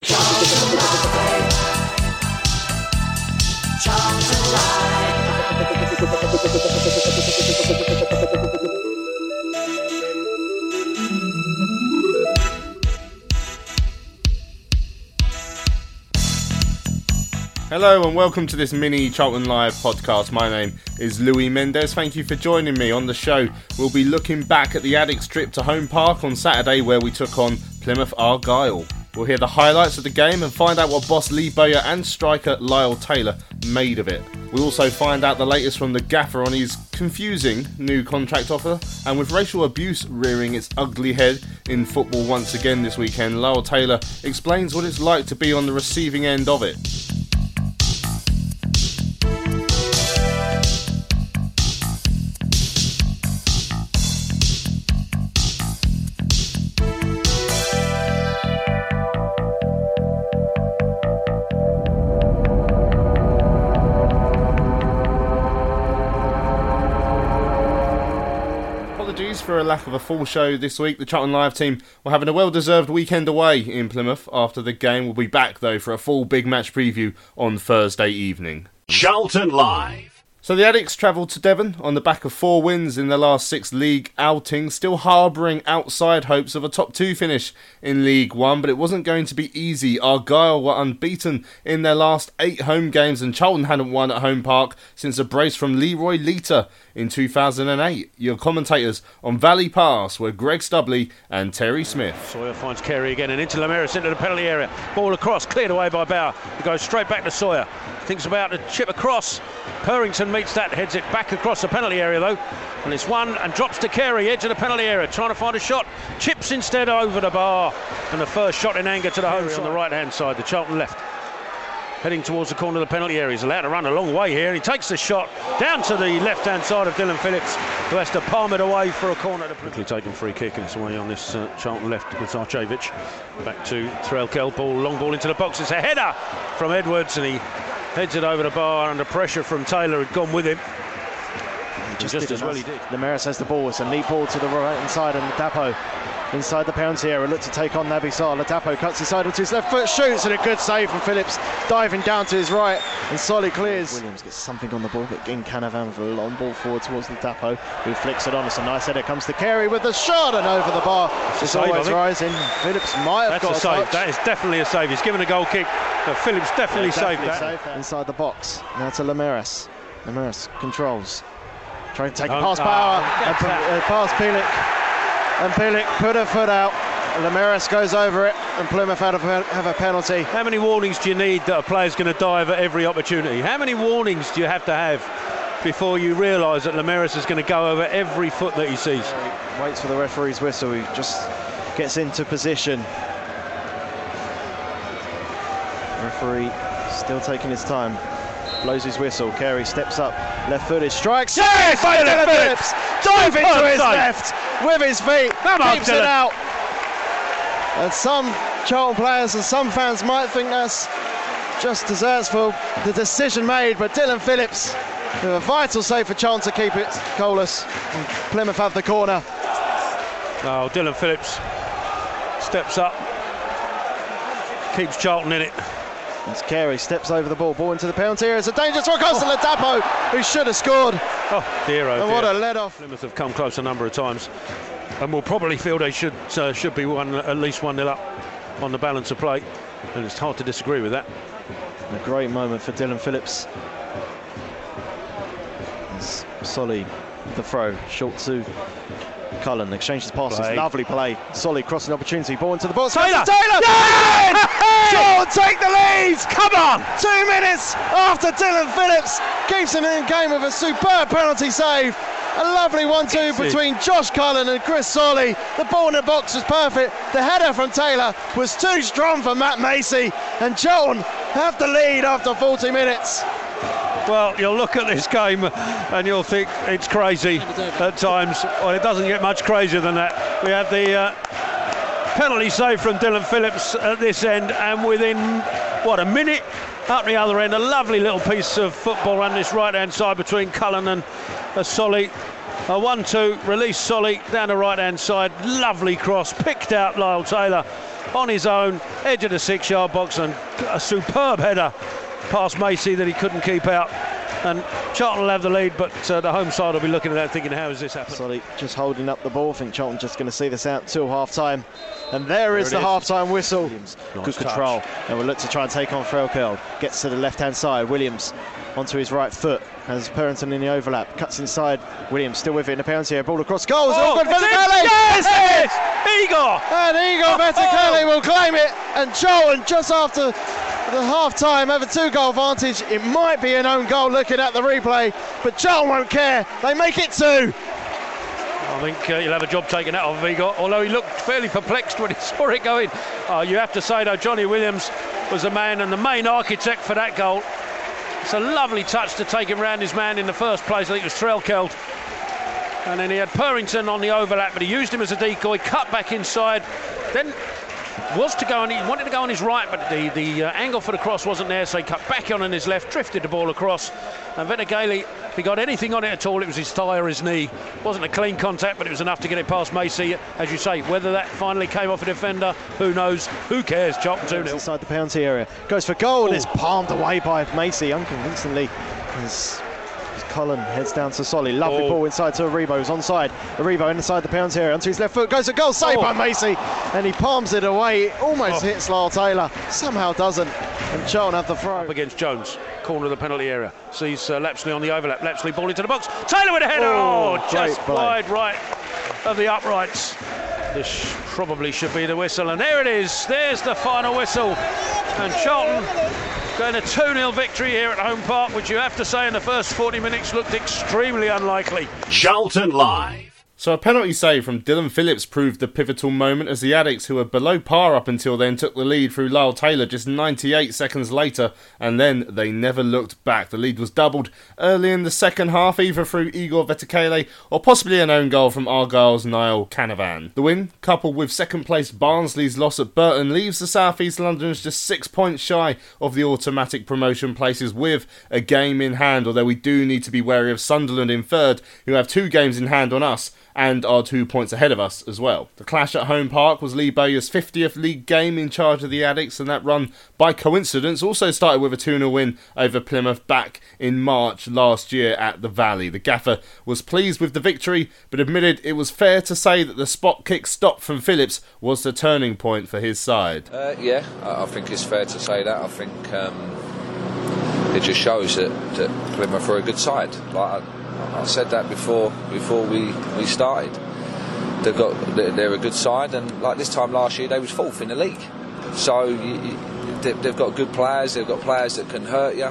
Hello and welcome to this mini Charlton Live podcast. My name is Louis Mendes. Thank you for joining me on the show. We'll be looking back at the Addicks trip to Home Park on Saturday where we took on Plymouth Argyle. We'll hear the highlights of the game and find out what boss Lee Bowyer and striker Lyle Taylor made of it. We'll also find out the latest from the gaffer on his confusing new contract offer, and with racial abuse rearing its ugly head in football once again this weekend, Lyle Taylor explains what it's like to be on the receiving end of it. Apologies for a lack of a full show this week. The Charlton Live team were having a well deserved weekend away in Plymouth after the game. We'll be back though for a full big match preview on Thursday evening. Charlton Live. So the Addicks travelled to Devon on the back of four wins in their last six league outings, still harbouring outside hopes of a top two finish in League One, but it wasn't going to be easy. Argyle were unbeaten in their last eight home games, and Charlton hadn't won at home park since a brace from Leroy Lita in 2008. Your commentators on Valley Pass were Greg Stubley and Terry Smith. Sawyer finds Carey again and into Lameiras into the penalty area. Ball across, cleared away by Bauer. It goes straight back to Sawyer. Thinks about the chip across. Purrington meets that, heads it back across the penalty area though. And it's one and drops to Carey, edge of the penalty area, trying to find a shot. Chips instead over the bar. And the first shot in anger to the home on the right hand side, the Charlton left. Heading towards the corner of the penalty area. He's allowed to run a long way here. He takes the shot down to the left hand side of Dillon Phillips, who has to palm it away for a corner. Quickly taken free kick and it's away on this uh, Charlton left with Sarcevic. Back to Threlkeld, ball, long ball into the box. It's a header from Edwards and he heads it over the bar under pressure from Taylor, had gone with him. just, Just as well he did. Lameiras has the ball. It's a neat ball to the right hand side, and Dapo inside the penalty area. Look to take on Naby Sala. Dapo cuts inside onto his left foot, shoots, and a good save from Phillips, diving down to his right, and Solly clears. Williams gets something on the ball, but in Canavan for a long ball forward towards the Dapo, who flicks it on. It's a nice header. Comes to Carey with the shot and over the bar. a It's save, always think. rising. Phillips might have That's got a save. touch. That is definitely a save. He's given a goal kick, but Phillips definitely, saved that. Definitely saved Inside the box. Now to Lameiras. Lameiras controls. Trying to take a Oh, pass ah, power. and that's put, that. uh, pass Bielik. And Bielik put a foot out. Lameiras goes over it. And Plymouth have a, have a penalty. How many warnings do you need that a player's going to dive at every opportunity? How many warnings do you have to have before you realise that Lameiras is going to go over every foot that he sees? He Waits for the referee's whistle. He just gets into position. Referee still taking his time. Blows his whistle. Carey steps up. Left footed. Strikes. Yes, Dillon Phillips. Phillips. Dive into his left with his feet. Come on, keeps it out. And some Charlton players and some fans might think that's just desserts for the decision made, but Dillon Phillips with a vital save for Charlton to keep it goalless. And Plymouth have the corner. Oh, Dillon Phillips steps up, keeps Charlton in it. As Carey steps over the ball, ball into the penalty area. It's a dangerous one. Goes to Ladapo, who should have scored. Oh dear, oh And what a let off. Plymouth have come close a number of times, and will probably feel they should uh, should be one at least one nil up on the balance of play, and it's hard to disagree with that. A great moment for Dillon Phillips. As Solly, the throw, short to Cullen, exchanges passes, Play. lovely play. Solly crossing opportunity, ball into the box. Taylor! Taylor! Yes! Take the lead! Come on! Two minutes after Dillon Phillips keeps him in game with a superb penalty save. A lovely one-two between Josh Cullen and Chris Solly. The ball in the box was perfect. The header from Taylor was too strong for Matt Macey. and Charlton have the lead after 40 minutes. Well, you'll look at this game and you'll think it's crazy at times. Well, it doesn't get much crazier than that. We had the uh, penalty save from Dillon Phillips at this end, and within what a minute up the other end, a lovely little piece of football on this right hand side between Cullen and uh, Solly. A 1 2 release Solly down the right hand side. Lovely cross, picked out Lyle Taylor on his own, edge of the six yard box, and a superb header past Macey that he couldn't keep out. And Charlton will have the lead, but uh, the home side will be looking at that thinking, how has this happened? Solly just holding up the ball. I think Charlton just going to see this out till half time. And there is the is. half time whistle. Nice Good touch. control. And we'll look to try and take on Threlkeld. Gets to the left hand side. Williams onto his right foot. Has Purrington in the overlap. Cuts inside. Williams still with it in the penalty area. Ball across goals. Oh, good for it's the! Kelly! Yes, yes! Igor! And Igor Vetokele will claim it. And Charlton just after the half time have a two goal advantage. It might be an own goal looking at the replay, but Charlton won't care. They make it two. I think uh, you'll have a job taken out of Igor, although he looked fairly perplexed when he saw it going. Uh, you have to say, though, Johnny Williams was the man and the main architect for that goal. It's a lovely touch to take him round his man in the first place. I think it was Threlkeld. And then he had Purrington on the overlap, but he used him as a decoy, cut back inside. Then was to go on, he wanted to go on his right, but the, the uh, angle for the cross wasn't there, so he cut back on on his left, drifted the ball across. And Venegale, if he got anything on it at all, it was his thigh or his knee. wasn't a clean contact, but it was enough to get it past Macey. As you say, whether that finally came off a defender, who knows? Who cares? Charlton 2 0. inside the penalty area. Goes for goal and it's palmed away by Macey unconvincingly. Cullen heads down to Solly. Lovely Oh. ball inside to Aribo. Who's onside. Aribo inside the penalty area. Onto his left foot. Goes for goal. Saved Oh. by Macey. And he palms it away. Almost Oh. hits Lyle Taylor. Somehow doesn't. And Charlton have the throw. Up against Jones, corner of the penalty area. Sees uh, Lapsley on the overlap. Lapsley ball into the box. Taylor with a header. Oh, Oh, just play. wide right of the uprights. This probably should be the whistle. And there it is. There's the final whistle. And Charlton going a 2 0 victory here at home park, which you have to say in the first 40 minutes looked extremely unlikely. Charlton Live. So a penalty save from Dillon Phillips proved the pivotal moment as the Addicks, who were below par up until then, took the lead through Lyle Taylor just 98 seconds later, and then they never looked back. The lead was doubled early in the second half, either through Igor Vetokele or possibly an own goal from Argyle's Niall Canavan. The win, coupled with second place Barnsley's loss at Burton, leaves the South East Londoners just six points shy of the automatic promotion places with a game in hand, although we do need to be wary of Sunderland in third, who have two games in hand on us and are two points ahead of us as well. The clash at home park was Lee Bowyer's 50th league game in charge of the Addicts, and that run, by coincidence, also started with a 2 0 win over Plymouth back in March last year at the Valley. The gaffer was pleased with the victory, but admitted it was fair to say that the spot kick stop from Phillips was the turning point for his side. Uh, yeah, I think it's fair to say that. I think um, it just shows that, that Plymouth are a good side. Like I, said that before before we, we started. They've got they're, a good side, and like this time last year they was fourth in the league. So you, you, they, they've got good players. They've got players that can hurt you,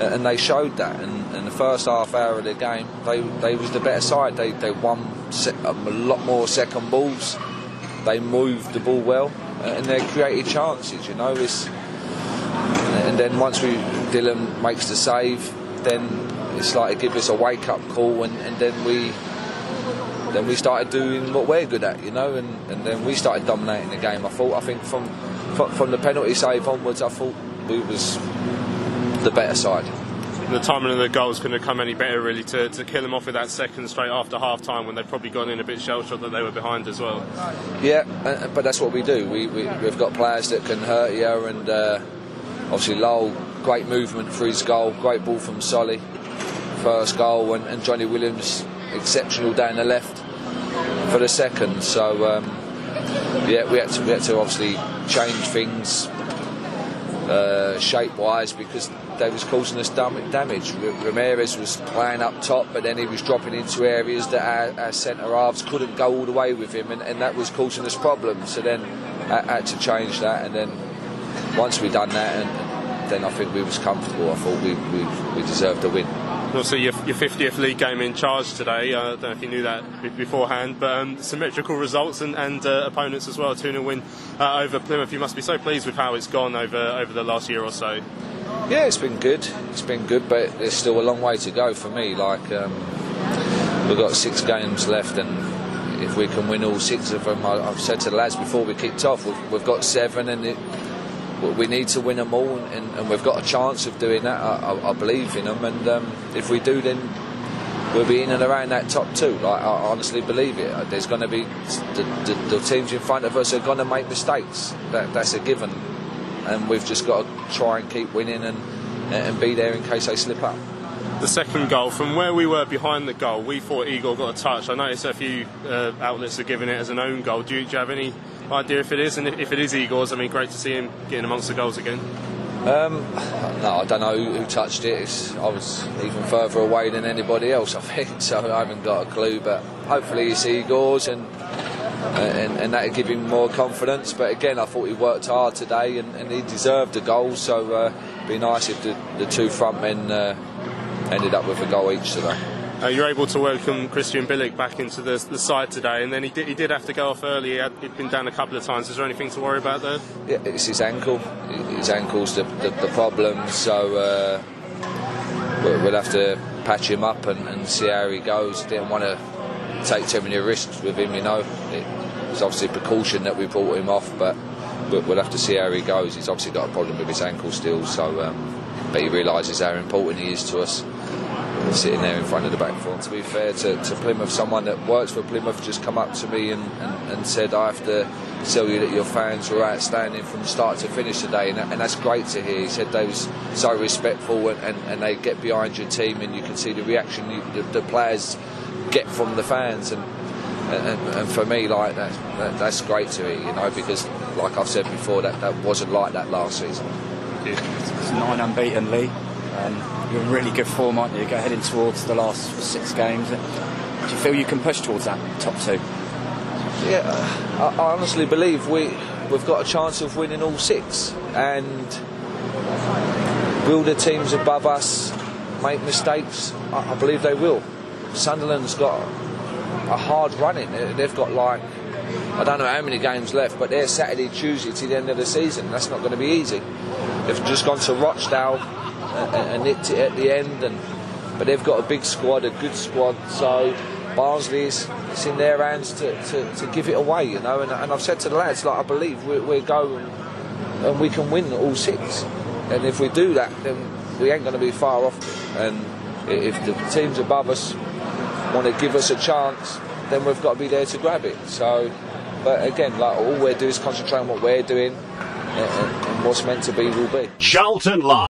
and they showed that. And in the first half hour of the game, they they was the better side. They they won a lot more second balls. They moved the ball well, uh, and they created chances. You know, it's and then once we Dylan makes the save, then it's like it gives us a wake up call, and, and then we then we started doing what we're good at, you know, and, and then we started dominating the game. I thought, I think from from, the penalty save onwards, I thought we was the better side. The timing of the goals couldn't have come any better, really, to, to kill them off with that second straight after half time when they'd probably gone in a bit shell shocked that they were behind as well. Yeah, uh, but that's what we do. We, we we've got players that can hurt you, and uh, obviously Lowell, great movement for his goal, great ball from Solly, first goal, and, and Johnny Williams, exceptional down the left for the second. So um, yeah, we had to we had to obviously change things uh, shape wise because they was causing us dam- damage. Ramirez was playing up top, but then he was dropping into areas that our, our centre halves couldn't go all the way with him, and, and that was causing us problems. So then I had to change that, and then once we done that, and then I think we was comfortable. I thought we we, we deserved a win. Also your, your 50th league game in charge today. I don't know if you knew that beforehand, but um, symmetrical results and, and uh, opponents as well. 2 0 win uh, over Plymouth. You must be so pleased with how it's gone over over the last year or so. Yeah, it's been good. It's been good, but there's still a long way to go for me. Like um, we've got six games left, and if we can win all six of them, I, have said to the lads before we kicked off, we've, we've got seven, and it, we need to win them all, and, and, we've got a chance of doing that. I, I, I believe in them, and um, if we do, then we'll be in and around that top two. Like, I honestly believe it. There's going to be the, the, the, teams in front of us are going to make mistakes. That, that's a given, and we've just got to try and keep winning and and be there in case they slip up the second goal. From where we were behind the goal, we thought Igor got a touch. I noticed a few uh, outlets are giving it as an own goal. Do you, do you, have any idea if it is? And if it is Igor's, I mean, great to see him getting amongst the goals again. Um, no, I don't know who, who touched it. It's, I was even further away than anybody else, I think, so I haven't got a clue. But hopefully it's Igor's and and, and that'll give him more confidence. But again, I thought he worked hard today and, and he deserved a goal. So uh, it'd be nice if the, the two front men uh, ended up with a goal each today. Uh, you're able to welcome Krystian Bielik back into the, the side today, and then he did, he did have to go off early. He had he'd been down a couple of times. Is there anything to worry about there? Yeah, it's his ankle. His ankle's the, the, the problem, so uh, we'll have to patch him up and, and see how he goes. Didn't want to take too many risks with him, you know. It's obviously a precaution that we brought him off, but we'll have to see how he goes. He's obviously got a problem with his ankle still, so um, but he realises how important he is to us sitting there in front of the back four. To be fair to, to Plymouth, someone that works for Plymouth just come up to me and, and, and, said, I have to tell you that your fans were outstanding from start to finish today, and, and that's great to hear. He said they was so respectful and, and, and, they get behind your team, and you can see the reaction you, the, the, players get from the fans. And, and, and for me, like that, that, that's great to hear, you know, because like I've said before, that, that wasn't like that last season. It's nine unbeaten, Lee. Um, you're in really good form, aren't you? You're heading towards the last six games. Do you feel you can push towards that top two? Yeah, I, honestly believe we we've got a chance of winning all six, and will the teams above us make mistakes? I, believe they will. Sunderland's got a hard running. They've got like I don't know how many games left, but they're Saturday, Tuesday to the end of the season. That's not going to be easy. They've just gone to Rochdale and, and nicked it at the end. And but they've got a big squad, a good squad. So Barnsley's it's in their hands to, to, to give it away, you know. And, and, I've said to the lads, like I believe we, we go and, we can win all six. And if we do that, then we ain't going to be far off. And if the teams above us want to give us a chance, then we've got to be there to grab it. So, but again, like all we do is concentrate on what we're doing, and, and what's meant to be will be. Charlton Live.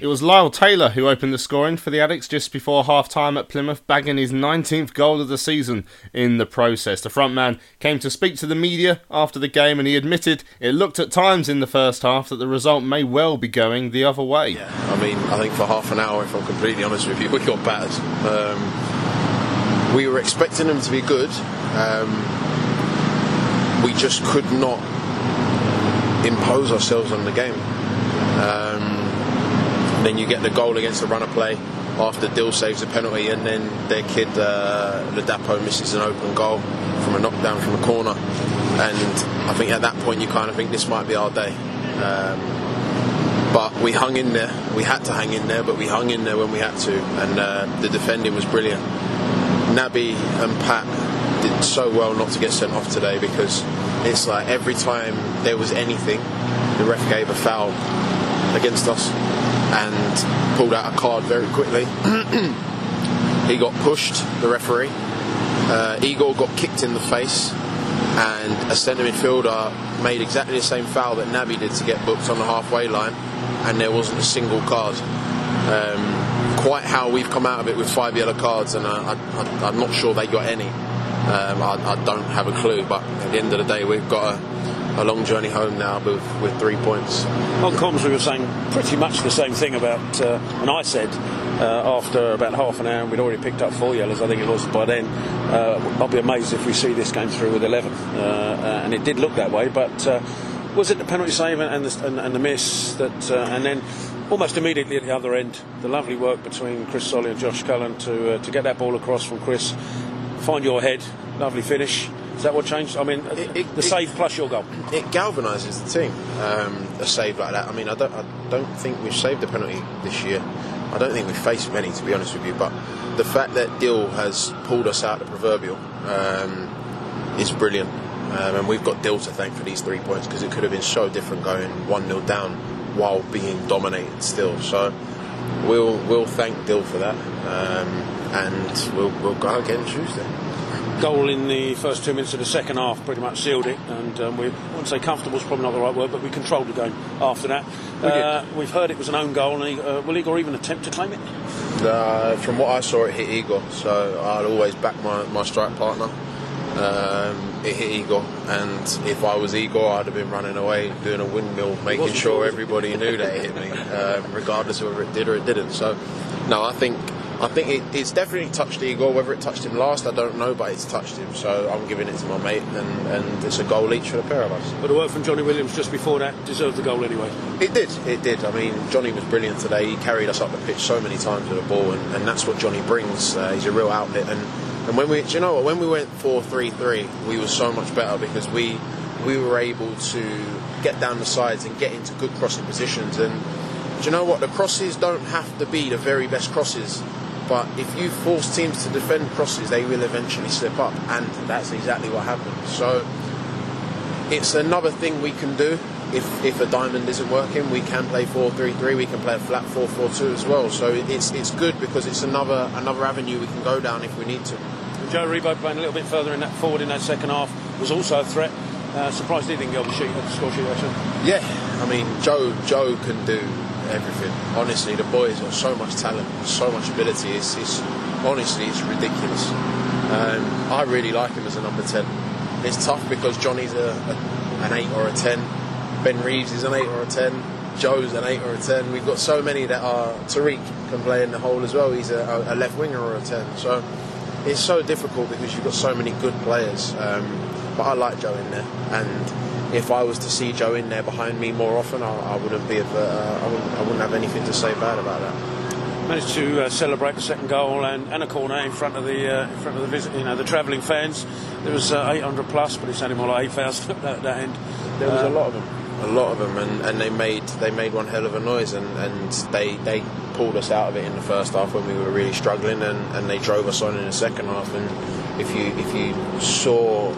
It was Lyle Taylor who opened the scoring for the Addicks just before half time at Plymouth, bagging his 19th goal of the season in the process. The front man came to speak to the media after the game and he admitted it looked at times in the first half that the result may well be going the other way. Yeah, I mean, I think for half an hour, if I'm completely honest with you, we got battered. Um, we were expecting them to be good. Um, we just could not impose ourselves on the game. Um, then you get the goal against the runner play after Dill saves a penalty, and then their kid uh, Ladapo misses an open goal from a knockdown from a corner. And I think at that point you kind of think this might be our day. Um, but we hung in there. We had to hang in there, but we hung in there when we had to, and uh, the defending was brilliant. Naby and Pat did so well not to get sent off today because it's like every time there was anything, the ref gave a foul against us and pulled out a card very quickly. he got pushed, the referee. Uh, Igor got kicked in the face, and a centre midfielder made exactly the same foul that Naby did to get booked on the halfway line, and there wasn't a single card. Um, quite how we've come out of it with five yellow cards, and I, I'm not sure they got any. Um, I, I, don't have a clue, but at the end of the day, we've got a, a long journey home now with, with three points. On comms, we were saying pretty much the same thing about, uh, and I said uh, after about half an hour, we'd already picked up four yellows, I think it was by then. Uh, I'll be amazed if we see this game through with 11. Uh, uh, and it did look that way, but uh, was it the penalty save and the, and, and the miss that, and then almost immediately at the other end, the lovely work between Chris Solly and Josh Cullen to to get that ball across from Chris find your head, lovely finish. Is that what changed? I mean, it, it, the save plus your goal. It galvanises the team. Um, a save like that. I mean, I don't, I don't think we've saved a penalty this year. I don't think we've faced many, to be honest with you. But the fact that Dill has pulled us out of the proverbial um, is brilliant. Um, and we've got Dill to thank for these three points because it could have been so different going 1 0 down while being dominated still. So we'll, we'll thank Dill for that. Um, and we'll, we'll go again Tuesday. Goal in the first two minutes of the second half pretty much sealed it, and um, we wouldn't say comfortable is probably not the right word, but we controlled the game after that. We uh, we've heard it was an own goal, and uh, will Igor even attempt to claim it? Uh, from what I saw, it hit Igor, so I'd always back my, my strike partner. Um, it hit Igor, and if I was Igor, I'd have been running away doing a windmill, making sure everybody knew that it hit me, um, regardless of whether it did or it didn't. So, no, I think I think it, it's definitely touched Igor. Whether it touched him last, I don't know, but it's touched him. So I'm giving it to my mate, and, and it's a goal each for the pair of us. But the work from Johnny Williams just before that deserved the goal anyway. It did, it did. I mean, Johnny was brilliant today. He carried us up the pitch so many times with the ball, and, and that's what Johnny brings. Uh, he's a real outlet, and and when we, you know what, when we went 4-3-3, we were so much better because we we were able to get down the sides and get into good crossing positions. And do you know what? The crosses don't have to be the very best crosses but if you force teams to defend crosses, they will eventually slip up, and that's exactly what happened. So it's another thing we can do. If, if a diamond isn't working, we can play 4-3-3. We can play a flat 4-4-2 as well. So it's it's good because it's another another avenue we can go down if we need to. Joe Aribo playing a little bit further in that forward in that second half was also a threat. Uh, surprised he didn't get on the sheet, the score sheet actually. Yeah, I mean Joe Joe can do everything. Honestly, the boys got so much talent, so much ability. It's, it's honestly, it's ridiculous. Um, I really like him as a number ten. It's tough because Johnny's a, a, an eight or a ten. Ben Reeves is an eight or a ten. Joe's an eight or a ten. We've got so many that are Tariq can play in the hole as well. He's a, a left winger or a ten. So it's so difficult because you've got so many good players. Um, but I like Joe in there, and if I was to see Joe in there behind me more often, I, I wouldn't be. Uh, I, wouldn't, I wouldn't have anything to say bad about that. Managed to uh, celebrate the second goal and, and, a corner in front of the uh, in front of the visit, you know, the travelling fans. There was uh, 800 plus, but it sounded more like 8,000 at that, that, end. There was a uh, lot of them, a lot of them, and, and they made they made one hell of a noise, and, and they they pulled us out of it in the first half when we were really struggling, and, and they drove us on in the second half. And if you if you saw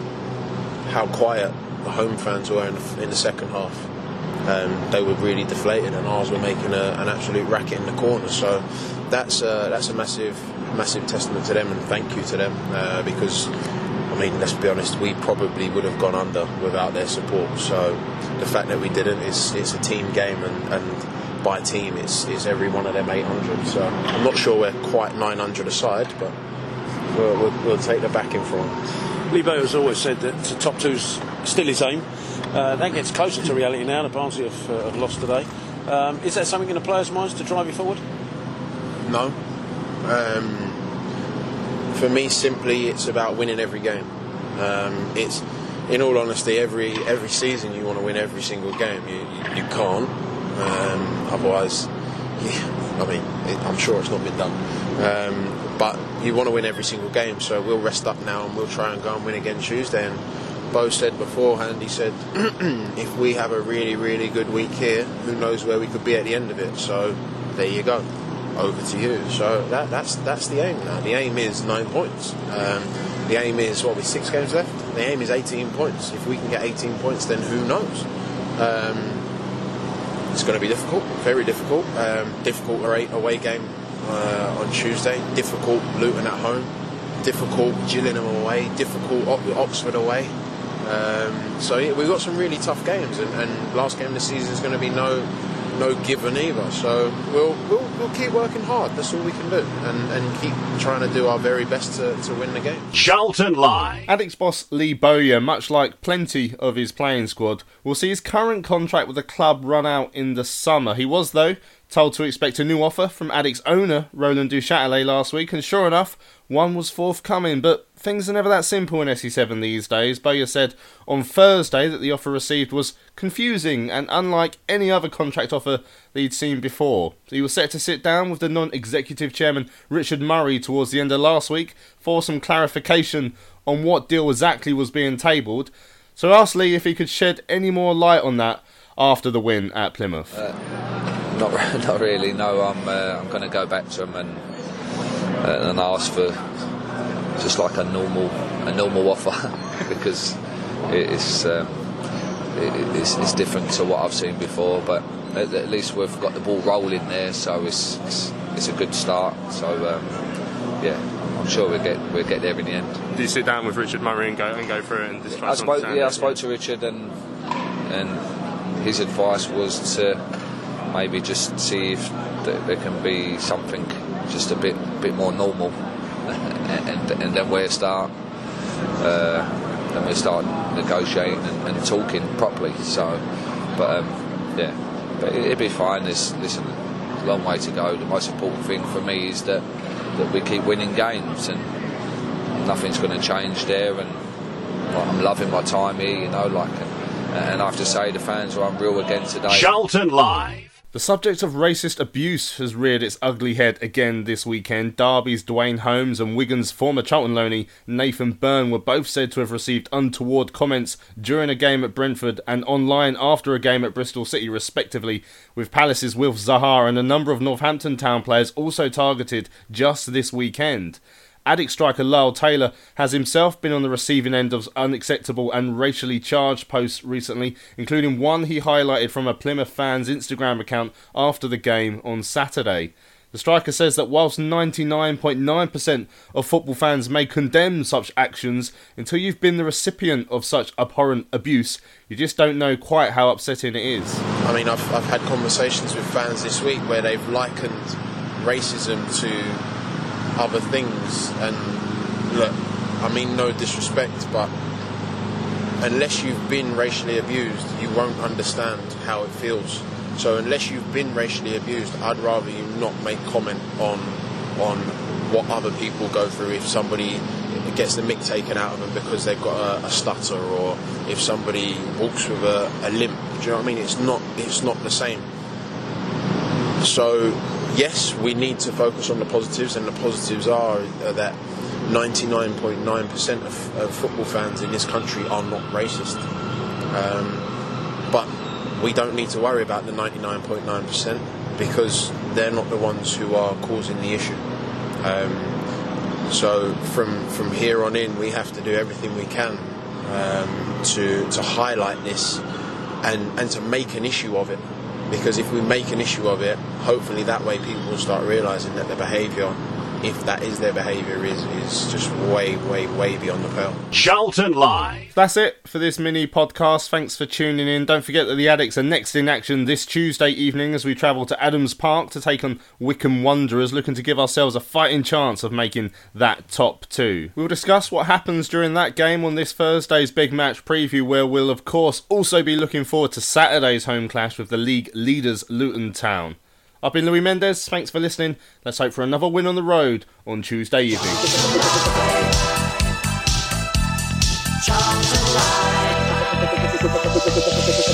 how quiet the home fans were in the, in the second half. Um, they were really deflated, and ours were making a, an absolute racket in the corner. So that's uh, that's a massive massive testament to them, and thank you to them uh, because. I mean, let's be honest, we probably would have gone under without their support. So the fact that we didn't is it's a team game, and, and by team, it's, it's every one of them 800. So I'm not sure we're quite 900 aside, but we'll, we'll, we'll take the backing from them. Bowyer has always said that the top two's still his aim. Uh, that gets closer to reality now. The Barnsley have, uh, have lost today. Um, is that something in the players' minds to drive you forward? No. Um, for me, simply, it's about winning every game. Um, it's, in all honesty, every every season you want to win every single game. You you, you can't. Um, otherwise, yeah, I mean, it, I'm sure it's not been done. Um, but you want to win every single game, so we'll rest up now and we'll try and go and win again Tuesday. And Bo said beforehand, he said, if we have a really, really good week here, who knows where we could be at the end of it. So there you go. Over to you. So that, that's that's the aim now. The aim is nine points. Um, the aim is what with six games left. The aim is 18 points. If we can get 18 points, then who knows? Um, it's going to be difficult, very difficult. Um, difficult away, away game uh, on Tuesday. Difficult Luton at home. Difficult Gillingham away. Difficult Oxford away. Um, so yeah, we've got some really tough games, and, and last game of the season is going to be no no given either. So we'll, we'll, we'll keep working hard. That's all we can do, and, and keep trying to do our very best to, to win the game. Charlton lie. Addicks boss Lee Bowyer, much like plenty of his playing squad, will see his current contract with the club run out in the summer. He was, though, told to expect a new offer from Addicks owner Roland Duchâtelet last week, and sure enough, one was forthcoming. But things are never that simple in SE7 these days. Bowyer said on Thursday that the offer received was confusing and unlike any other contract offer that he'd seen before. He was set to sit down with the non executive chairman Richard Murray towards the end of last week for some clarification on what deal exactly was being tabled. So I asked Lee if he could shed any more light on that after the win at Plymouth. Uh, not, not really. No, I'm uh, I'm going to go back to them and uh, and ask for just like a normal a normal offer because it's, um, it, it's it's different to what I've seen before. But at, at, least we've got the ball rolling there, so it's it's, it's a good start. So um, yeah, I'm sure we'll get we'll get there in the end. Do you sit down with Richard Murray and go and go through it and just try I spoke, yeah, I spoke to Richard and and his advice was to maybe just see if there can be something just a bit bit more normal, and, and then we start uh, then we start negotiating and, and, talking properly. So, but um, yeah, but it, will be fine. There's listen, a long way to go. The most important thing for me is that that we keep winning games, and nothing's going to change there. And like, I'm loving my time here, you know, like. And, and I have to say, the fans are unreal again today. Charlton Live. The subject of racist abuse has reared its ugly head again this weekend. Derby's Duane Holmes and Wigan's former Charlton loanee Nathan Byrne were both said to have received untoward comments during a game at Brentford and online after a game at Bristol City, respectively, with Palace's Wilf Zaha and a number of Northampton Town players also targeted just this weekend. Addict striker Lyle Taylor has himself been on the receiving end of unacceptable and racially charged posts recently, including one he highlighted from a Plymouth fan's Instagram account after the game on Saturday. The striker says that whilst 99.9% of football fans may condemn such actions, until you've been the recipient of such abhorrent abuse, you just don't know quite how upsetting it is. I mean, I've, I've had conversations with fans this week where they've likened racism to other things. And look, I mean no disrespect, but unless you've been racially abused, you won't understand how it feels. So unless you've been racially abused, I'd rather you not make comment on on what other people go through if somebody gets the mick taken out of them because they've got a, a stutter or if somebody walks with a, a limp. Do you know what I mean? It's not it's not the same. So yes, we need to focus on the positives, and the positives are that 99.9% of, of, football fans in this country are not racist. Um, but we don't need to worry about the 99.9% because they're not the ones who are causing the issue. Um, so from from here on in, we have to do everything we can um, to to highlight this and and to make an issue of it because if we make an issue of it, hopefully that way people will start realizing that their behaviour if that is their behaviour, is, is just way, way, way beyond the pale. Charlton Live. That's it for this mini podcast. Thanks for tuning in. Don't forget that the Addicks are next in action this Tuesday evening as we travel to Adams Park to take on Wycombe Wanderers, looking to give ourselves a fighting chance of making that top two. We'll discuss what happens during that game on this Thursday's big match preview, where we'll, of course, also be looking forward to Saturday's home clash with the league leaders Luton Town. I've been Louis Mendes. Thanks for listening. Let's hope for another win on the road on Tuesday evening.